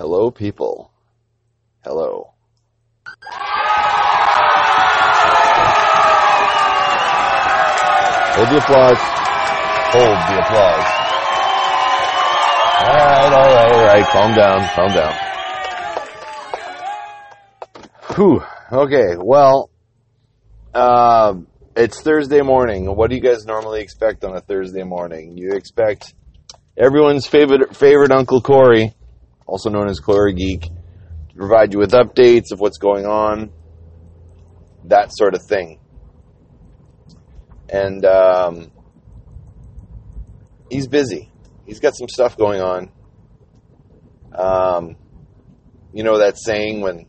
Hello, people. Hello. Hold the applause. Hold the applause. All right, all right, all right. Calm down, calm down. Whew. Okay, well, um, it's Thursday morning. What do you guys normally expect on a Thursday morning? You expect everyone's favorite favorite Uncle Corey, also known as Corey Geek, to provide you with updates of what's going on, that sort of thing. And um, he's busy. He's got some stuff going on. Um, you know that saying when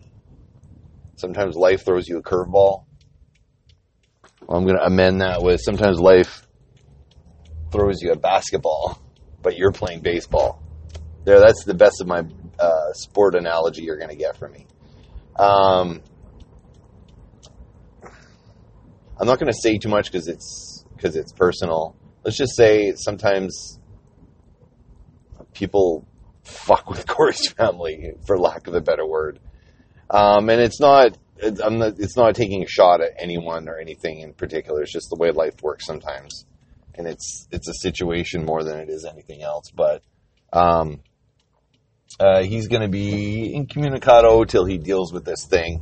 sometimes life throws you a curveball? Well, I'm going to amend that with sometimes life throws you a basketball, but you're playing baseball. There, that's the best of my uh, sport analogy you're going to get from me. Um, I'm not going to say too much because it's because it's personal. Let's just say sometimes people fuck with Corey's family, for lack of a better word. Um, and it's not, it's, I'm not, it's not taking a shot at anyone or anything in particular. It's just the way life works sometimes, and it's it's a situation more than it is anything else. But um, uh, he's going to be incommunicado till he deals with this thing,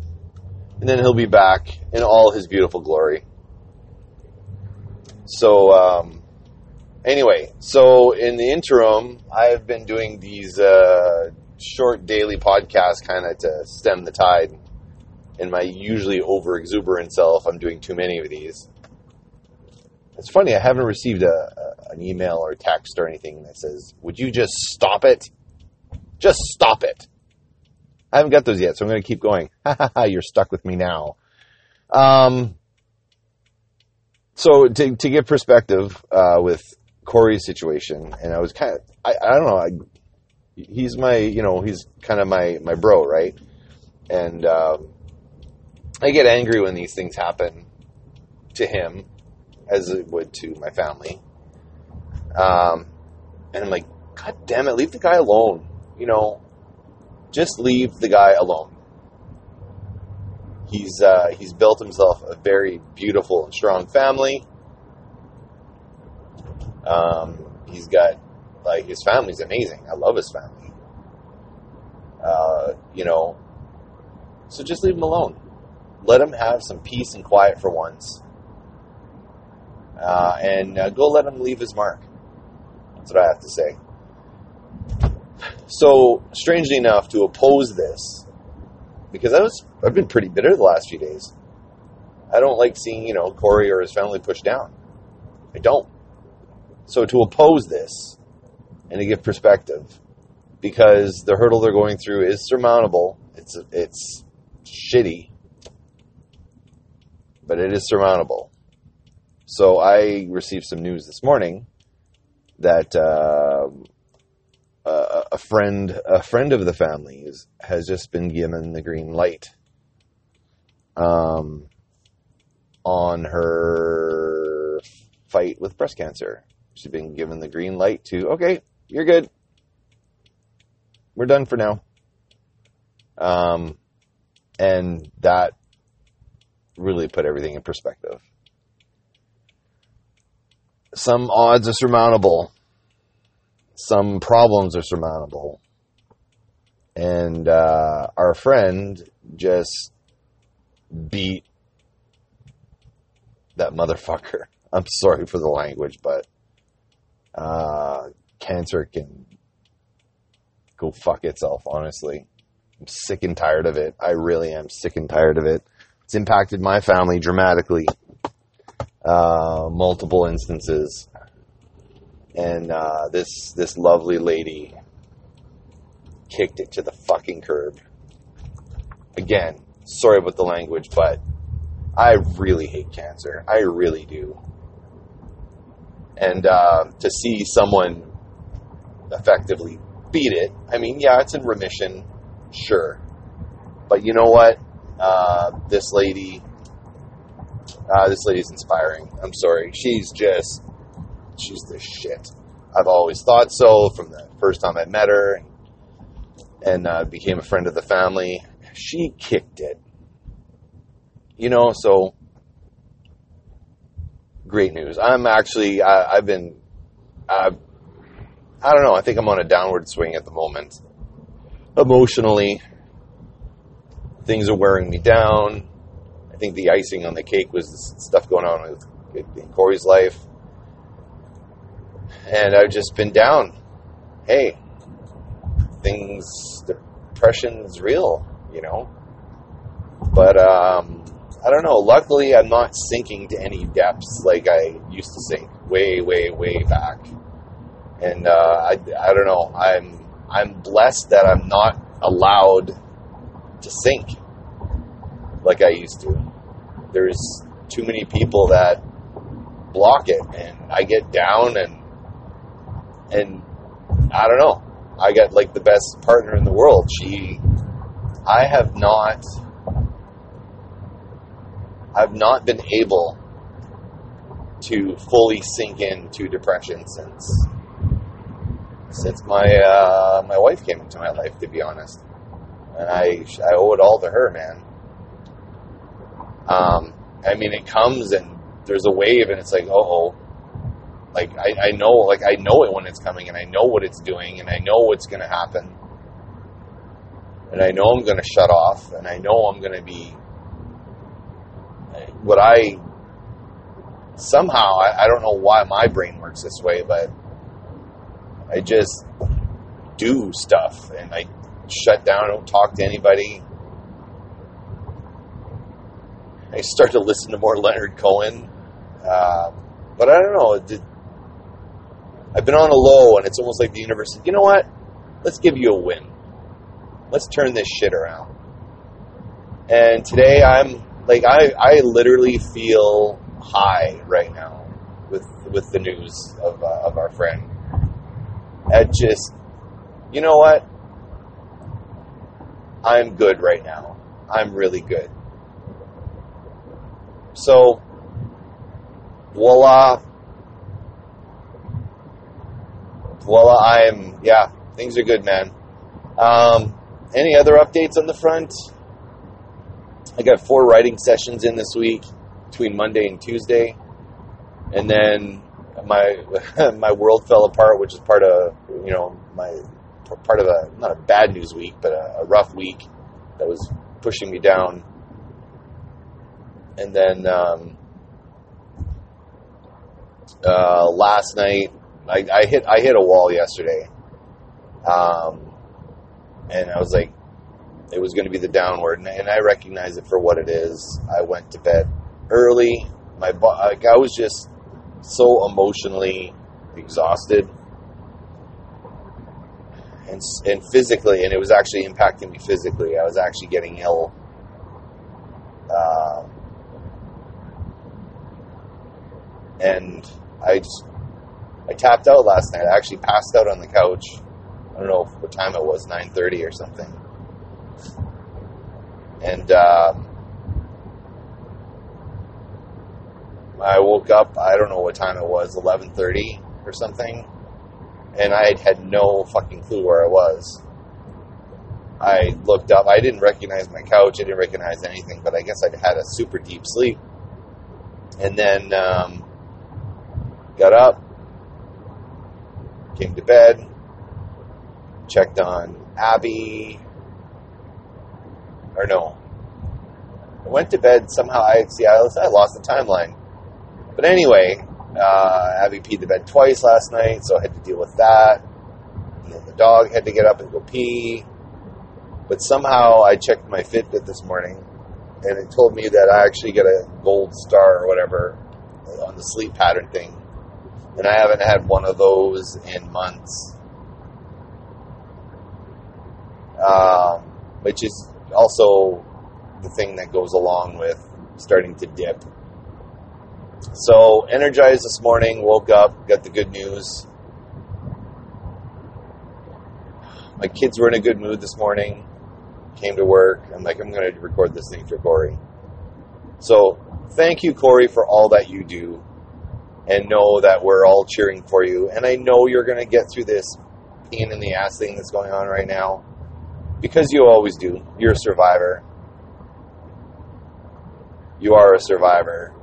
and then he'll be back in all his beautiful glory. So, um, anyway, so in the interim, I've been doing these uh, short daily podcasts kind of to stem the tide in my usually over exuberant self. I'm doing too many of these. It's funny, I haven't received a, a, an email or text or anything that says, Would you just stop it? Just stop it. I haven't got those yet, so I'm going to keep going. Ha ha You're stuck with me now. Um, so to to give perspective uh, with Corey's situation, and I was kind of I, I don't know I, he's my you know he's kind of my my bro right, and uh, I get angry when these things happen to him as it would to my family, um, and I'm like God damn it, leave the guy alone, you know, just leave the guy alone He's uh, he's built himself a very beautiful and strong family. Um, he's got like his family's amazing. I love his family. Uh, you know, so just leave him alone. Let him have some peace and quiet for once, uh, and uh, go let him leave his mark. That's what I have to say. So, strangely enough, to oppose this because I was I've been pretty bitter the last few days. I don't like seeing you know Corey or his family pushed down. I don't. So to oppose this and to give perspective, because the hurdle they're going through is surmountable. It's it's shitty, but it is surmountable. So I received some news this morning that. Uh, a friend, a friend of the family's, has just been given the green light um, on her fight with breast cancer. She's been given the green light to, okay, you're good. We're done for now. Um, and that really put everything in perspective. Some odds are surmountable some problems are surmountable. And uh, our friend just beat that motherfucker. I'm sorry for the language, but uh, cancer can go fuck itself, honestly. I'm sick and tired of it. I really am sick and tired of it. It's impacted my family dramatically. Uh, multiple instances and uh, this this lovely lady kicked it to the fucking curb. Again, sorry about the language, but I really hate cancer. I really do. And uh, to see someone effectively beat it, I mean, yeah, it's in remission, sure. But you know what? Uh, this lady, uh, this lady's inspiring. I'm sorry. She's just she's the shit. I've always thought so from the first time I met her. and uh, became a friend of the family. She kicked it. You know, so great news. I'm actually, I, have been, uh, I don't know, I think I'm on a downward swing at the moment. Emotionally, things are wearing me down. I think the icing on the cake was stuff going on with in Corey's life. And I've just been down. Hey, things, depression's real, you know. But um, I don't know. Luckily, I'm not sinking to any depths like I used to sink way, way, way back. And uh, I, I don't know. I'm I'm blessed that I'm not allowed to sink like I used to. There's too many people that block it, and I get down and and I don't know. I got like the best partner in the world. She, I have not, I've not been able to fully sink into depression since since my uh, my wife came into my life. To be honest, and I I owe it all to her, man. Um, I mean, it comes and there's a wave, and it's like, oh, like I, I know, like I know it when it's coming, and I know what it's doing, and I know what's going to happen, and I know I'm going to shut off, and I know I'm going to be what I somehow I, I don't know why my brain works this way, but I just do stuff and I shut down, I don't talk to anybody. I start to listen to more Leonard Cohen. Uh, but I don't know. I've been on a low, and it's almost like the universe said, you know what? Let's give you a win. Let's turn this shit around. And today I'm like I, I literally feel high right now with with the news of, uh, of our friend. At just, you know what? I'm good right now. I'm really good. So, voila, Well, I'm yeah, things are good, man. Um, any other updates on the front? I got four writing sessions in this week between Monday and Tuesday, and then my my world fell apart, which is part of you know my part of a not a bad news week, but a, a rough week that was pushing me down. And then um, uh, last night I, I hit I hit a wall yesterday, um, and I was like, it was going to be the downward, and, and, I recognize it for what it is. I went to bed early. My like I was just so emotionally exhausted, and and physically, and it was actually impacting me physically. I was actually getting ill. Um, and I just I tapped out last night. I actually passed out on the couch. I don't know what time it was, 9:30 or something. And uh, I woke up. I don't know what time it was, 11:30 or something, and I had no fucking clue where I was. I looked up. I didn't recognize my couch. I didn't recognize anything, but I guess I'd had a super deep sleep. And then um, got up, came to bed, checked on Abby, or no, I went to bed somehow. I see, I, I lost the timeline. But anyway, uh, Abby peed the bed twice last night, so I had to deal with that. And then the dog had to get up and go pee. But somehow I checked my Fitbit this morning, and it told me that I actually get a gold star or whatever on the sleep pattern thing and I haven't had one of those in months. Um, which is also the thing that goes along with starting to dip. So, energized this morning, woke up, got the good news. My kids were in a good mood this morning, came to work. I'm like, I'm going to record this thing for Corey. So, thank you, Corey, for all that you do and know that we're all cheering for you. And I know you're going to get through this pain in the ass thing that's going on right now. because you always do. You're a survivor. You are a survivor.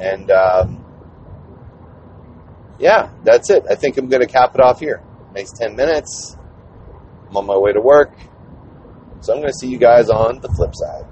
And um, yeah, that's it. I think I'm going to cap it off here. Nice 10 minutes. I'm on my way to work. So I'm going to see you guys on the flip side.